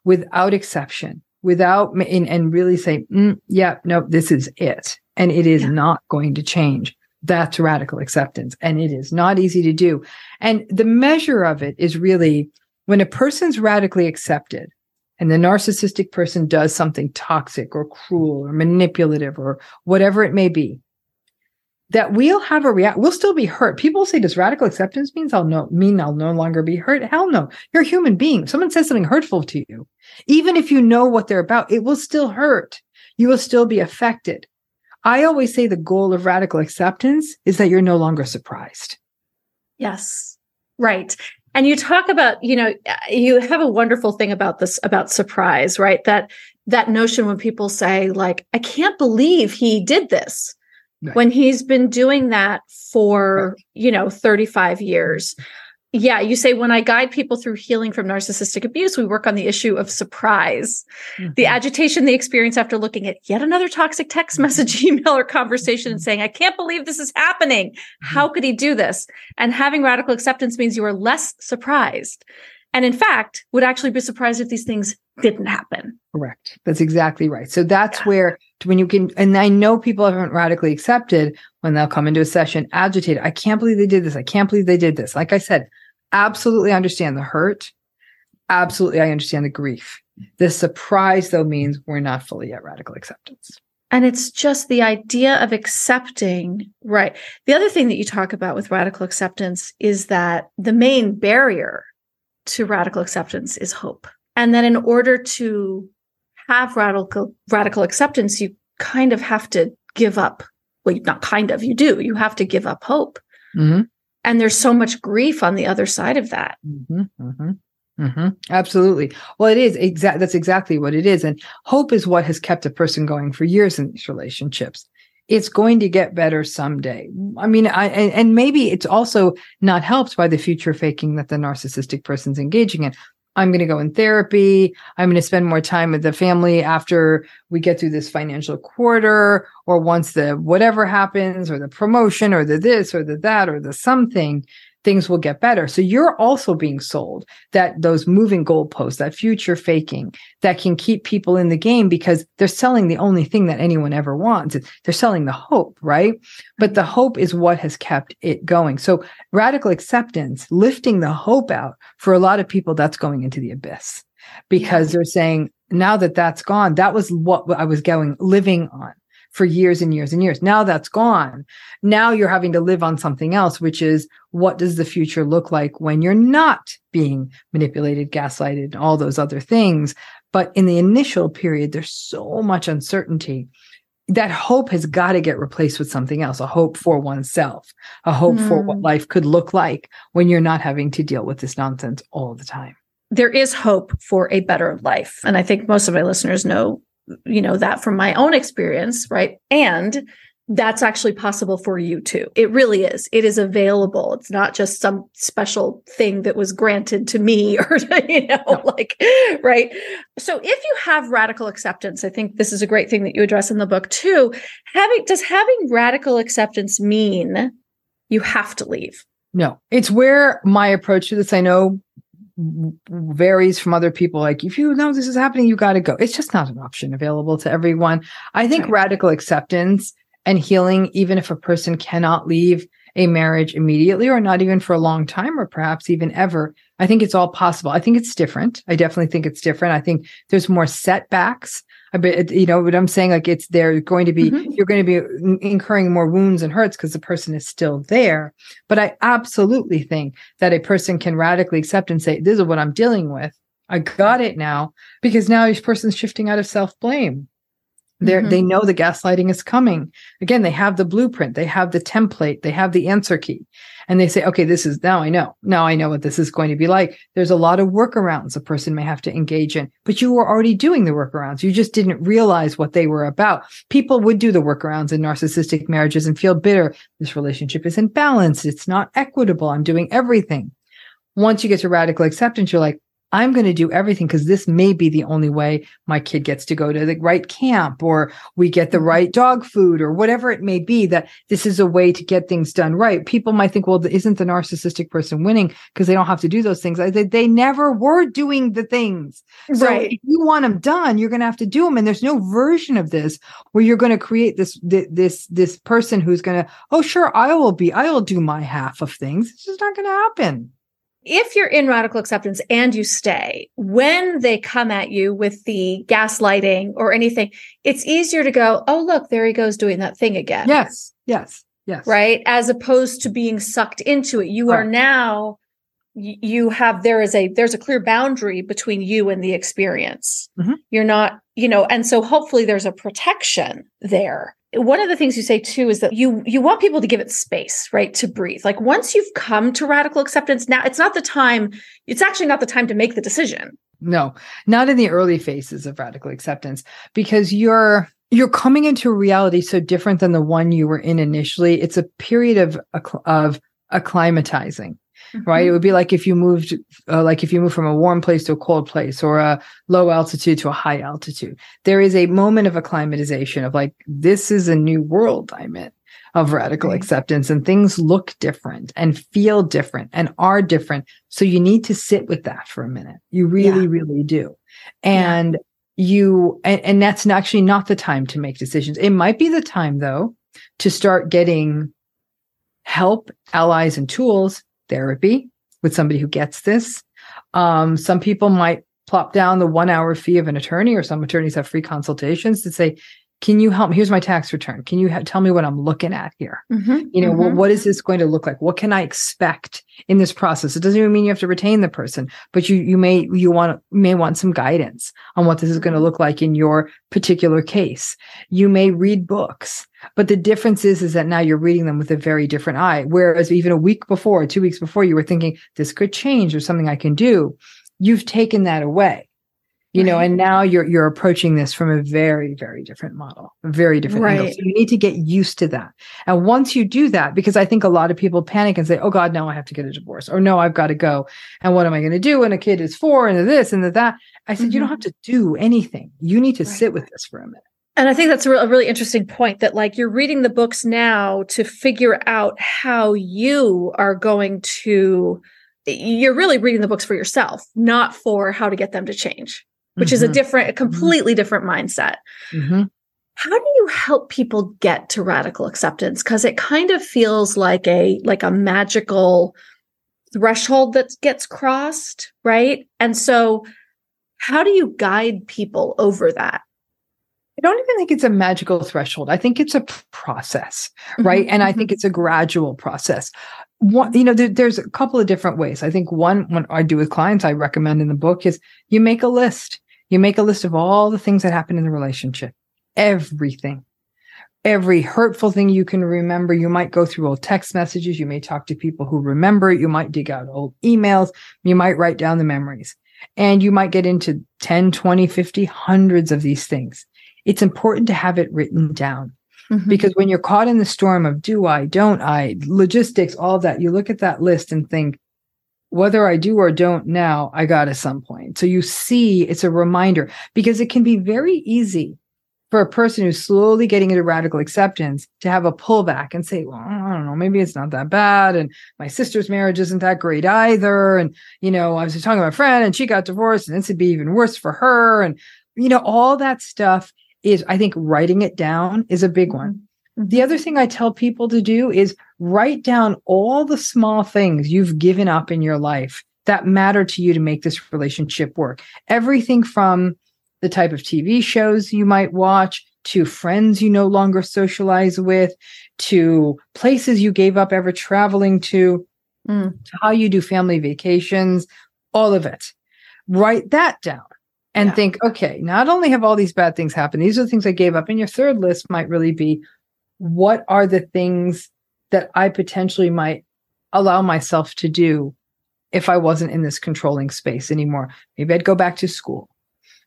without exception, without and, and really say, mm, yeah, no, this is it. And it is yeah. not going to change. That's radical acceptance. And it is not easy to do. And the measure of it is really when a person's radically accepted and the narcissistic person does something toxic or cruel or manipulative or whatever it may be, that we'll have a react. We'll still be hurt. People say, "Does radical acceptance means I'll no mean I'll no longer be hurt?" Hell no. You're a human being. Someone says something hurtful to you, even if you know what they're about, it will still hurt. You will still be affected. I always say the goal of radical acceptance is that you're no longer surprised. Yes, right. And you talk about, you know, you have a wonderful thing about this about surprise, right? That that notion when people say, like, I can't believe he did this Right. When he's been doing that for, right. you know, 35 years. Yeah, you say when I guide people through healing from narcissistic abuse, we work on the issue of surprise, mm-hmm. the agitation they experience after looking at yet another toxic text mm-hmm. message, email, or conversation and saying, I can't believe this is happening. Mm-hmm. How could he do this? And having radical acceptance means you are less surprised. And in fact, would actually be surprised if these things didn't happen. Correct. That's exactly right. So that's yeah. where when you can, and I know people haven't radically accepted when they'll come into a session agitated. I can't believe they did this. I can't believe they did this. Like I said, absolutely understand the hurt. Absolutely, I understand the grief. The surprise, though, means we're not fully at radical acceptance. And it's just the idea of accepting, right? The other thing that you talk about with radical acceptance is that the main barrier to radical acceptance is hope. And then in order to have radical radical acceptance, you kind of have to give up. Well, not kind of, you do. You have to give up hope. Mm-hmm. And there's so much grief on the other side of that. Mm-hmm, mm-hmm, mm-hmm. Absolutely. Well, it is exact. That's exactly what it is. And hope is what has kept a person going for years in these relationships. It's going to get better someday. I mean, I, and maybe it's also not helped by the future faking that the narcissistic person's engaging in. I'm going to go in therapy. I'm going to spend more time with the family after we get through this financial quarter or once the whatever happens or the promotion or the this or the that or the something things will get better. So you're also being sold that those moving goalposts, that future faking that can keep people in the game because they're selling the only thing that anyone ever wants. They're selling the hope, right? But the hope is what has kept it going. So radical acceptance, lifting the hope out for a lot of people, that's going into the abyss because yeah. they're saying, now that that's gone, that was what I was going living on for years and years and years. Now that's gone. Now you're having to live on something else, which is what does the future look like when you're not being manipulated, gaslighted, and all those other things. But in the initial period, there's so much uncertainty. That hope has got to get replaced with something else a hope for oneself, a hope mm. for what hmm. life could look like when you're not having to deal with this nonsense all the time there is hope for a better life. And I think most of my listeners know you know that from my own experience right? And that's actually possible for you too. It really is. It is available. It's not just some special thing that was granted to me or you know no. like right? So if you have radical acceptance i think this is a great thing that you address in the book too. Having does having radical acceptance mean you have to leave? No. It's where my approach to this i know varies from other people. Like, if you know this is happening, you got to go. It's just not an option available to everyone. I think right. radical acceptance and healing, even if a person cannot leave a marriage immediately or not even for a long time or perhaps even ever, I think it's all possible. I think it's different. I definitely think it's different. I think there's more setbacks. I bet you know what I'm saying. Like it's they're going to be mm-hmm. you're going to be incurring more wounds and hurts because the person is still there. But I absolutely think that a person can radically accept and say, "This is what I'm dealing with. I got it now," because now each person's shifting out of self blame. They mm-hmm. they know the gaslighting is coming. Again, they have the blueprint, they have the template, they have the answer key. And they say, okay, this is now I know. Now I know what this is going to be like. There's a lot of workarounds a person may have to engage in, but you were already doing the workarounds. You just didn't realize what they were about. People would do the workarounds in narcissistic marriages and feel bitter. This relationship isn't balanced. It's not equitable. I'm doing everything. Once you get to radical acceptance, you're like, I'm going to do everything because this may be the only way my kid gets to go to the right camp or we get the mm-hmm. right dog food or whatever it may be that this is a way to get things done right. People might think, well, isn't the narcissistic person winning because they don't have to do those things? I said, they never were doing the things. So right. if you want them done, you're going to have to do them. And there's no version of this where you're going to create this, this, this person who's going to, oh, sure, I will be, I will do my half of things. It's just not going to happen if you're in radical acceptance and you stay, when they come at you with the gaslighting or anything, it's easier to go, oh, look, there he goes doing that thing again. Yes, yes, yes. Right. As opposed to being sucked into it. You are now, you have, there is a, there's a clear boundary between you and the experience. Mm-hmm. You're not, you know, and so hopefully there's a protection there one of the things you say too is that you you want people to give it space right to breathe. Like once you've come to radical acceptance now it's not the time it's actually not the time to make the decision. No not in the early phases of radical acceptance because you're you're coming into a reality so different than the one you were in initially. It's a period of of acclimatizing. Right? It would be like if you moved, uh, like if you move from a warm place to a cold place or a low altitude to a high altitude. There is a moment of acclimatization of like, this is a new world I'm in of radical right. acceptance and things look different and feel different and are different. So you need to sit with that for a minute. You really, yeah. really do. And yeah. you, and, and that's actually not the time to make decisions. It might be the time though to start getting help, allies, and tools therapy with somebody who gets this. Um, some people might plop down the one hour fee of an attorney, or some attorneys have free consultations to say, can you help me? Here's my tax return. Can you ha- tell me what I'm looking at here? Mm-hmm, you know, mm-hmm. well, what is this going to look like? What can I expect in this process? It doesn't even mean you have to retain the person, but you you may you want may want some guidance on what this is going to look like in your particular case. You may read books, but the difference is is that now you're reading them with a very different eye. Whereas even a week before, two weeks before, you were thinking this could change or something I can do. You've taken that away you know and now you're you're approaching this from a very very different model a very different right. angle so you need to get used to that and once you do that because i think a lot of people panic and say oh god now i have to get a divorce or no i've got to go and what am i going to do when a kid is four and this and that i said mm-hmm. you don't mm-hmm. have to do anything you need to right. sit with this for a minute and I think that's a, re- a really interesting point that, like, you're reading the books now to figure out how you are going to, you're really reading the books for yourself, not for how to get them to change which mm-hmm. is a mm-hmm. different, a mm-hmm. completely different mindset. Mm-hmm. How do you help people get to radical acceptance? Because it kind of feels like a like a magical threshold that gets crossed, right? And so, how do you guide people over that? I don't even think it's a magical threshold. I think it's a process, right? Mm-hmm. And I think it's a gradual process. One, you know, there, there's a couple of different ways. I think one, when I do with clients, I recommend in the book is you make a list. You make a list of all the things that happen in the relationship, everything, every hurtful thing you can remember. You might go through old text messages. You may talk to people who remember it. You might dig out old emails. You might write down the memories and you might get into 10, 20, 50, hundreds of these things. It's important to have it written down. Mm-hmm. Because when you're caught in the storm of do I, don't I, logistics, all that, you look at that list and think, whether I do or don't now, I got at some point. So you see, it's a reminder because it can be very easy for a person who's slowly getting into radical acceptance to have a pullback and say, well, I don't know, maybe it's not that bad. And my sister's marriage isn't that great either. And, you know, I was talking to my friend and she got divorced and this would be even worse for her. And, you know, all that stuff is, I think writing it down is a big one. Mm-hmm. The other thing I tell people to do is write down all the small things you've given up in your life that matter to you to make this relationship work. Everything from the type of TV shows you might watch, to friends you no longer socialize with, to places you gave up ever traveling to, mm. to how you do family vacations, all of it. Write that down and yeah. think, okay, not only have all these bad things happened, these are the things I gave up. And your third list might really be what are the things that I potentially might allow myself to do if I wasn't in this controlling space anymore? Maybe I'd go back to school.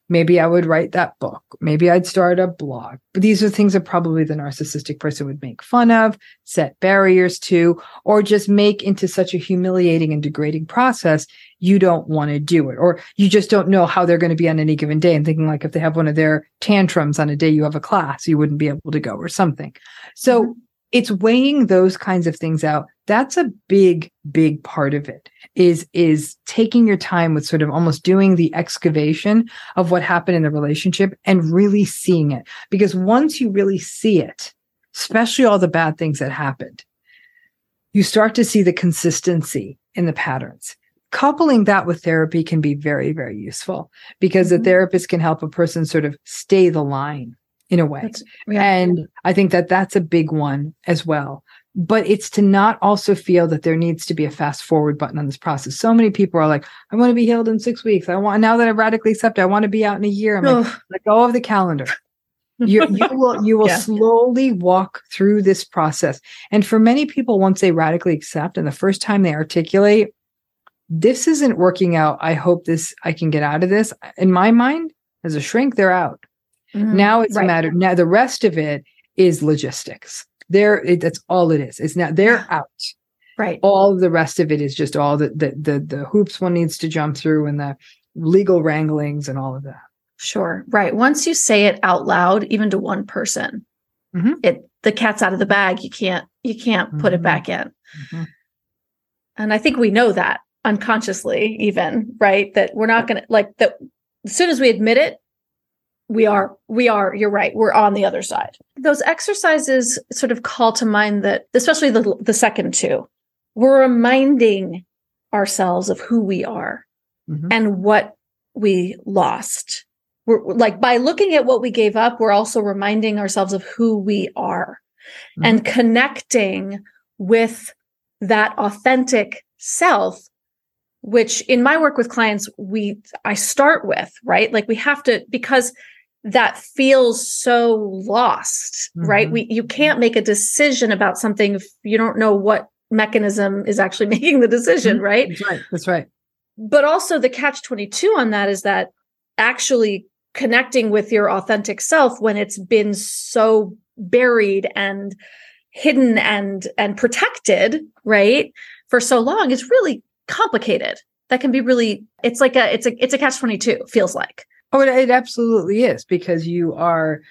Maybe I would write that book. Maybe I'd start a blog. But these are things that probably the narcissistic person would make fun of, set barriers to, or just make into such a humiliating and degrading process. You don't want to do it, or you just don't know how they're going to be on any given day. And thinking like if they have one of their tantrums on a day you have a class, you wouldn't be able to go or something. So mm-hmm it's weighing those kinds of things out that's a big big part of it is is taking your time with sort of almost doing the excavation of what happened in the relationship and really seeing it because once you really see it especially all the bad things that happened you start to see the consistency in the patterns coupling that with therapy can be very very useful because mm-hmm. the therapist can help a person sort of stay the line in a way. Yeah. And I think that that's a big one as well. But it's to not also feel that there needs to be a fast forward button on this process. So many people are like, I want to be healed in six weeks. I want, now that I've radically accepted, I want to be out in a year. I'm like, let go of the calendar. you, you will you will yeah. slowly walk through this process and for many people once they radically accept and the first time they articulate this isn't working out i hope this i can get out of this in my mind as a shrink they're out Mm-hmm. Now it's right. a matter. Now the rest of it is logistics. There, it, that's all it is. It's now they're out. Right. All the rest of it is just all the, the the the hoops one needs to jump through and the legal wranglings and all of that. Sure. Right. Once you say it out loud, even to one person, mm-hmm. it the cat's out of the bag. You can't you can't mm-hmm. put it mm-hmm. back in. Mm-hmm. And I think we know that unconsciously, even right, that we're not going to like that. As soon as we admit it, we are we are you're right we're on the other side those exercises sort of call to mind that especially the the second two we're reminding ourselves of who we are mm-hmm. and what we lost we're like by looking at what we gave up we're also reminding ourselves of who we are mm-hmm. and connecting with that authentic self which in my work with clients we i start with right like we have to because that feels so lost mm-hmm. right we you can't make a decision about something if you don't know what mechanism is actually making the decision mm-hmm. right? That's right. That's right. But also the catch 22 on that is that actually connecting with your authentic self when it's been so buried and hidden and and protected right for so long is really complicated. That can be really it's like a it's a it's a catch 22 feels like Oh, it, absolutely is because you are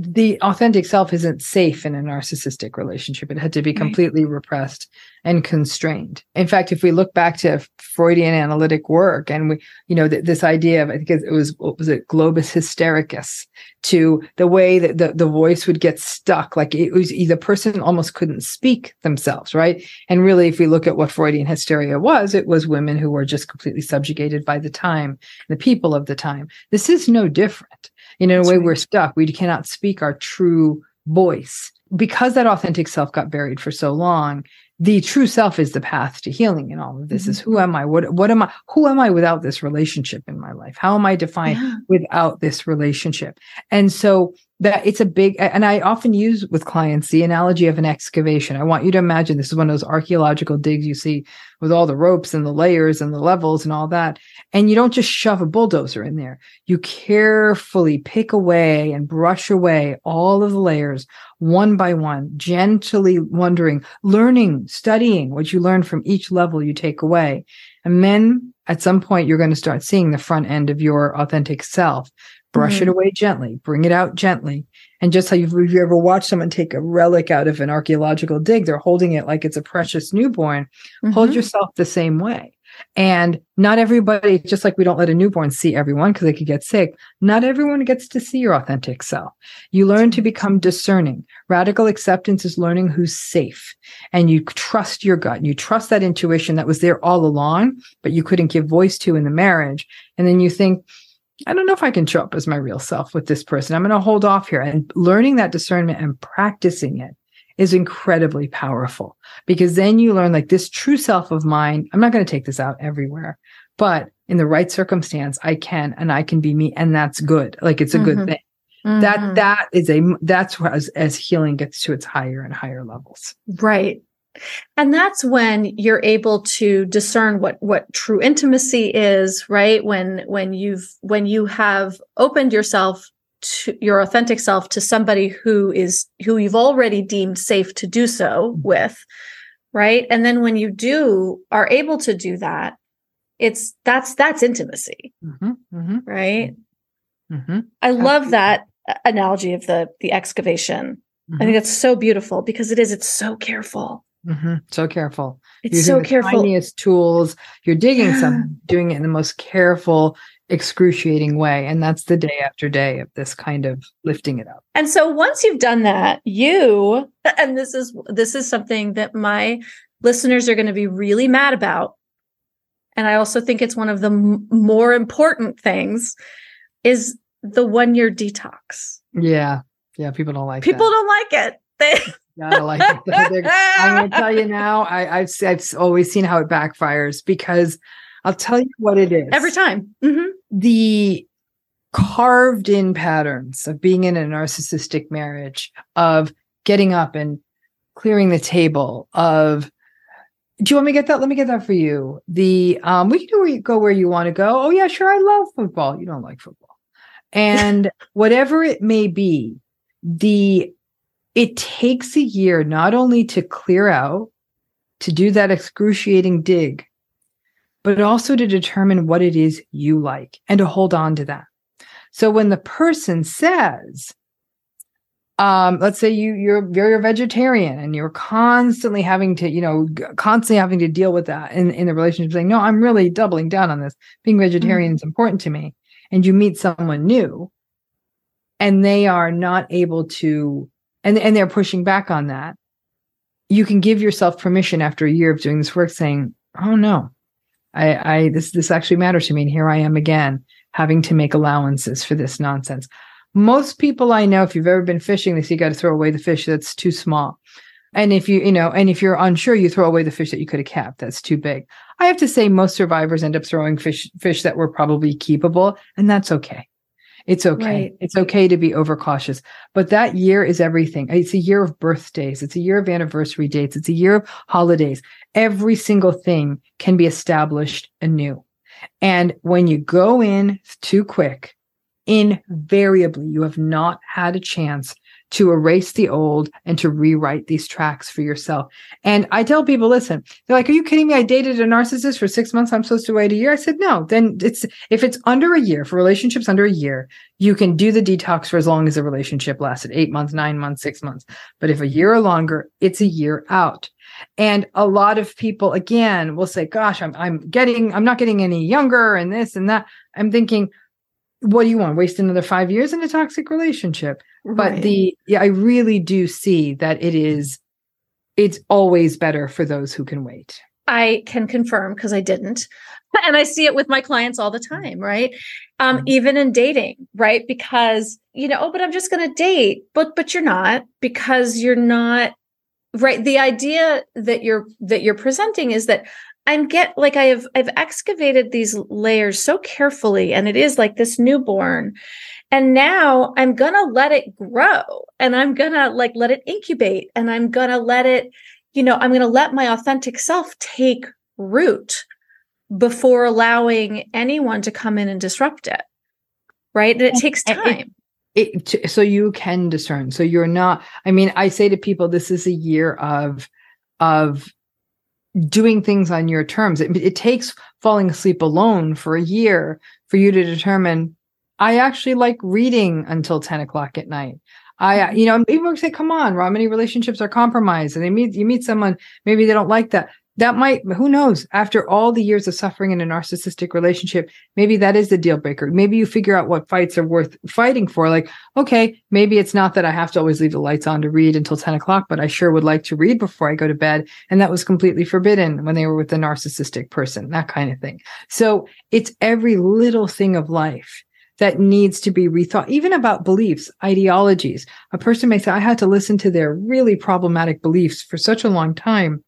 the authentic self isn't safe in a narcissistic relationship. It had to be completely right. repressed and constrained. In fact, if we look back to Freudian analytic work and we, you know, th- this idea of, I think it was, what was it, globus hystericus, to the way that the, the voice would get stuck, like it was the person almost couldn't speak themselves, right? And really, if we look at what Freudian hysteria was, it was women who were just completely subjugated by the time, the people of the time. This is no different in a way right. we're stuck we cannot speak our true voice because that authentic self got buried for so long the true self is the path to healing in all of this mm-hmm. is who am i what what am i who am i without this relationship in my life how am i defined yeah. without this relationship and so that it's a big and i often use with clients the analogy of an excavation. I want you to imagine this is one of those archaeological digs you see with all the ropes and the layers and the levels and all that and you don't just shove a bulldozer in there. You carefully pick away and brush away all of the layers one by one gently wondering learning studying what you learn from each level you take away. And then at some point you're going to start seeing the front end of your authentic self brush mm-hmm. it away gently, bring it out gently. And just how you've, you ever watched someone take a relic out of an archaeological dig, they're holding it like it's a precious newborn. Mm-hmm. Hold yourself the same way. And not everybody, just like we don't let a newborn see everyone because they could get sick, not everyone gets to see your authentic self. You learn to become discerning. Radical acceptance is learning who's safe and you trust your gut. You trust that intuition that was there all along, but you couldn't give voice to in the marriage. And then you think, I don't know if I can show up as my real self with this person. I'm going to hold off here. And learning that discernment and practicing it is incredibly powerful because then you learn like this true self of mine. I'm not going to take this out everywhere, but in the right circumstance, I can and I can be me. And that's good. Like it's a mm-hmm. good thing. Mm-hmm. That that is a that's where as, as healing gets to its higher and higher levels. Right. And that's when you're able to discern what what true intimacy is, right? When when you've when you have opened yourself to your authentic self to somebody who is who you've already deemed safe to do so with, right? And then when you do are able to do that, it's that's that's intimacy, mm-hmm, mm-hmm, right? Mm-hmm. I love that analogy of the the excavation. I think mm-hmm. that's so beautiful because it is. It's so careful. Mm-hmm. So careful. It's Using so careful. Tiniest tools. You're digging something, doing it in the most careful, excruciating way, and that's the day after day of this kind of lifting it up. And so once you've done that, you and this is this is something that my listeners are going to be really mad about, and I also think it's one of the m- more important things is the one year detox. Yeah, yeah. People don't like. It. People that. don't like it. They gotta like I'm gonna tell you now. I, have I've always seen how it backfires because I'll tell you what it is every time. Mm-hmm. The carved in patterns of being in a narcissistic marriage, of getting up and clearing the table, of do you want me to get that? Let me get that for you. The um, we can do go where you want to go. Oh yeah, sure. I love football. You don't like football, and whatever it may be, the it takes a year not only to clear out, to do that excruciating dig, but also to determine what it is you like and to hold on to that. So when the person says, um, let's say you you're you're a vegetarian and you're constantly having to, you know, constantly having to deal with that in, in the relationship, saying, no, I'm really doubling down on this. Being vegetarian mm-hmm. is important to me. And you meet someone new and they are not able to and and they're pushing back on that you can give yourself permission after a year of doing this work saying oh no. I i this this actually matters to me and here i am again having to make allowances for this nonsense. Most people i know if you've ever been fishing they say you got to throw away the fish that's too small. And if you you know and if you're unsure you throw away the fish that you could have kept that's too big. I have to say most survivors end up throwing fish fish that were probably keepable and that's okay it's okay. Right. It's okay to be overcautious. But that year is everything. It's a year of birthdays. It's a year of anniversary dates. It's a year of holidays. Every single thing can be established anew. And when you go in too quick, invariably you have not had a chance to erase the old and to rewrite these tracks for yourself. And I tell people, listen, they're like, are you kidding me? I dated a narcissist for six months. I'm supposed to wait a year. I said, no, then it's, if it's under a year for relationships under a year, you can do the detox for as long as the relationship lasted eight months, nine months, six months. But if a year or longer, it's a year out. And a lot of people, again, will say, gosh, I'm, I'm getting, I'm not getting any younger and this and that. I'm thinking, what do you want? Waste another five years in a toxic relationship? Right. But the yeah, I really do see that it is it's always better for those who can wait. I can confirm because I didn't. And I see it with my clients all the time, right? Um, mm-hmm. even in dating, right? Because, you know, oh, but I'm just gonna date. But but you're not, because you're not right. The idea that you're that you're presenting is that I'm get like I have I've excavated these layers so carefully and it is like this newborn and now I'm going to let it grow and I'm going to like let it incubate and I'm going to let it you know I'm going to let my authentic self take root before allowing anyone to come in and disrupt it. Right? And it takes time. It, it, so you can discern. So you're not I mean I say to people this is a year of of doing things on your terms. It, it, takes falling asleep alone for a year for you to determine, I actually like reading until 10 o'clock at night. I, mm-hmm. you know, people say, come on, Rob, many relationships are compromised and they meet, you meet someone, maybe they don't like that that might who knows after all the years of suffering in a narcissistic relationship maybe that is the deal breaker maybe you figure out what fights are worth fighting for like okay maybe it's not that i have to always leave the lights on to read until 10 o'clock but i sure would like to read before i go to bed and that was completely forbidden when they were with a narcissistic person that kind of thing so it's every little thing of life that needs to be rethought, even about beliefs, ideologies. A person may say, I had to listen to their really problematic beliefs for such a long time.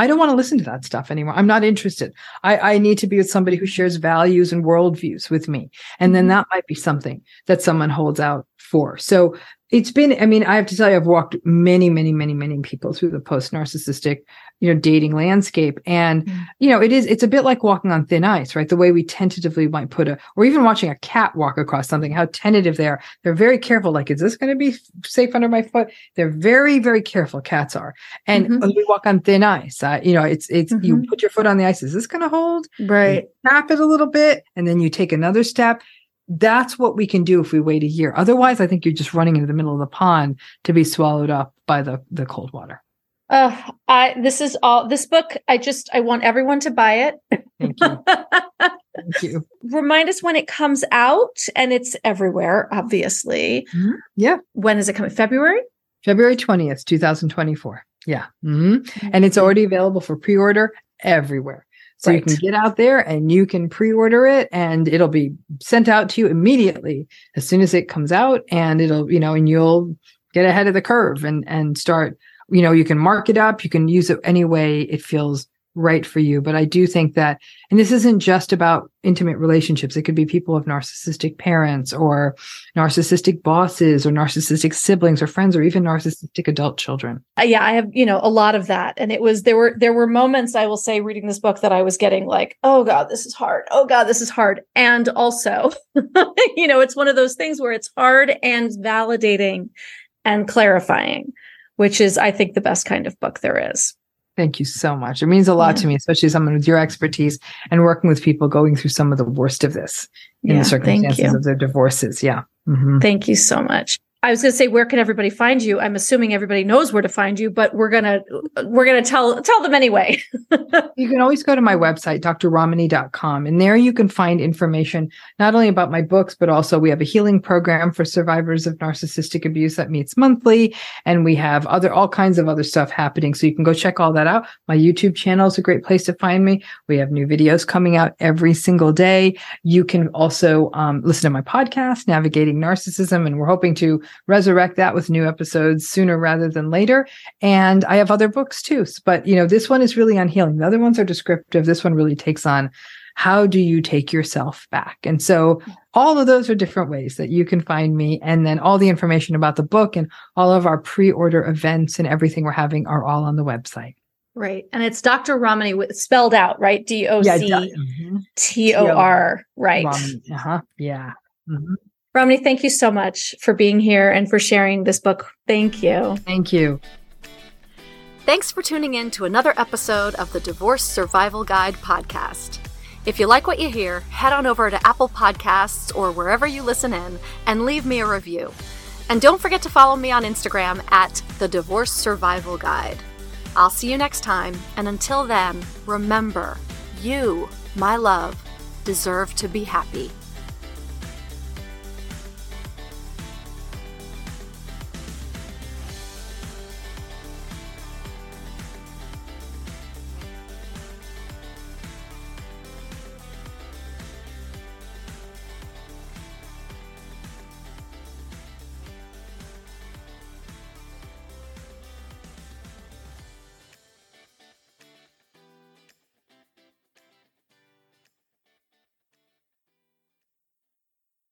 I don't want to listen to that stuff anymore. I'm not interested. I, I need to be with somebody who shares values and worldviews with me. And then mm-hmm. that might be something that someone holds out for. So it's been, I mean, I have to tell you, I've walked many, many, many, many people through the post narcissistic you know dating landscape. And mm. you know it is it's a bit like walking on thin ice right? The way we tentatively might put a or even watching a cat walk across something how tentative they are. They're very careful like is this going to be safe under my foot? They're very very careful cats are. And mm-hmm. we walk on thin ice uh, you know it's it's mm-hmm. you put your foot on the ice is this going to hold right. tap it a little bit and then you take another step that's what we can do if we wait a year otherwise i think you're just running into the middle of the pond to be swallowed up by the the cold water uh, I this is all this book. I just I want everyone to buy it. Thank you. Thank you. Remind us when it comes out, and it's everywhere, obviously. Mm-hmm. Yeah. When is it coming? February. February twentieth, two thousand twenty-four. Yeah, mm-hmm. Mm-hmm. and it's already available for pre-order everywhere. So right. you can get out there and you can pre-order it and it'll be sent out to you immediately as soon as it comes out and it'll, you know, and you'll get ahead of the curve and and start you know, you can mark it up, you can use it any way it feels right for you. But I do think that, and this isn't just about intimate relationships. It could be people of narcissistic parents or narcissistic bosses or narcissistic siblings or friends or even narcissistic adult children. Uh, yeah, I have, you know, a lot of that. And it was, there were, there were moments I will say reading this book that I was getting like, oh God, this is hard. Oh God, this is hard. And also, you know, it's one of those things where it's hard and validating and clarifying which is, I think, the best kind of book there is. Thank you so much. It means a lot yeah. to me, especially someone with your expertise and working with people going through some of the worst of this in yeah, the circumstances of their divorces. Yeah. Mm-hmm. Thank you so much. I was going to say, where can everybody find you? I'm assuming everybody knows where to find you, but we're gonna we're gonna tell tell them anyway. you can always go to my website, drramani.com, and there you can find information not only about my books, but also we have a healing program for survivors of narcissistic abuse that meets monthly, and we have other all kinds of other stuff happening. So you can go check all that out. My YouTube channel is a great place to find me. We have new videos coming out every single day. You can also um, listen to my podcast, Navigating Narcissism, and we're hoping to resurrect that with new episodes sooner rather than later. And I have other books too. But, you know, this one is really on healing. The other ones are descriptive. This one really takes on how do you take yourself back? And so all of those are different ways that you can find me. And then all the information about the book and all of our pre-order events and everything we're having are all on the website. Right. And it's Dr. Ramani spelled out, right? D O C T O R, right. Uh huh. Yeah. Mm-hmm. Ramani, thank you so much for being here and for sharing this book. Thank you. Thank you. Thanks for tuning in to another episode of the Divorce Survival Guide podcast. If you like what you hear, head on over to Apple Podcasts or wherever you listen in and leave me a review. And don't forget to follow me on Instagram at the Divorce Survival Guide. I'll see you next time, and until then, remember you, my love, deserve to be happy.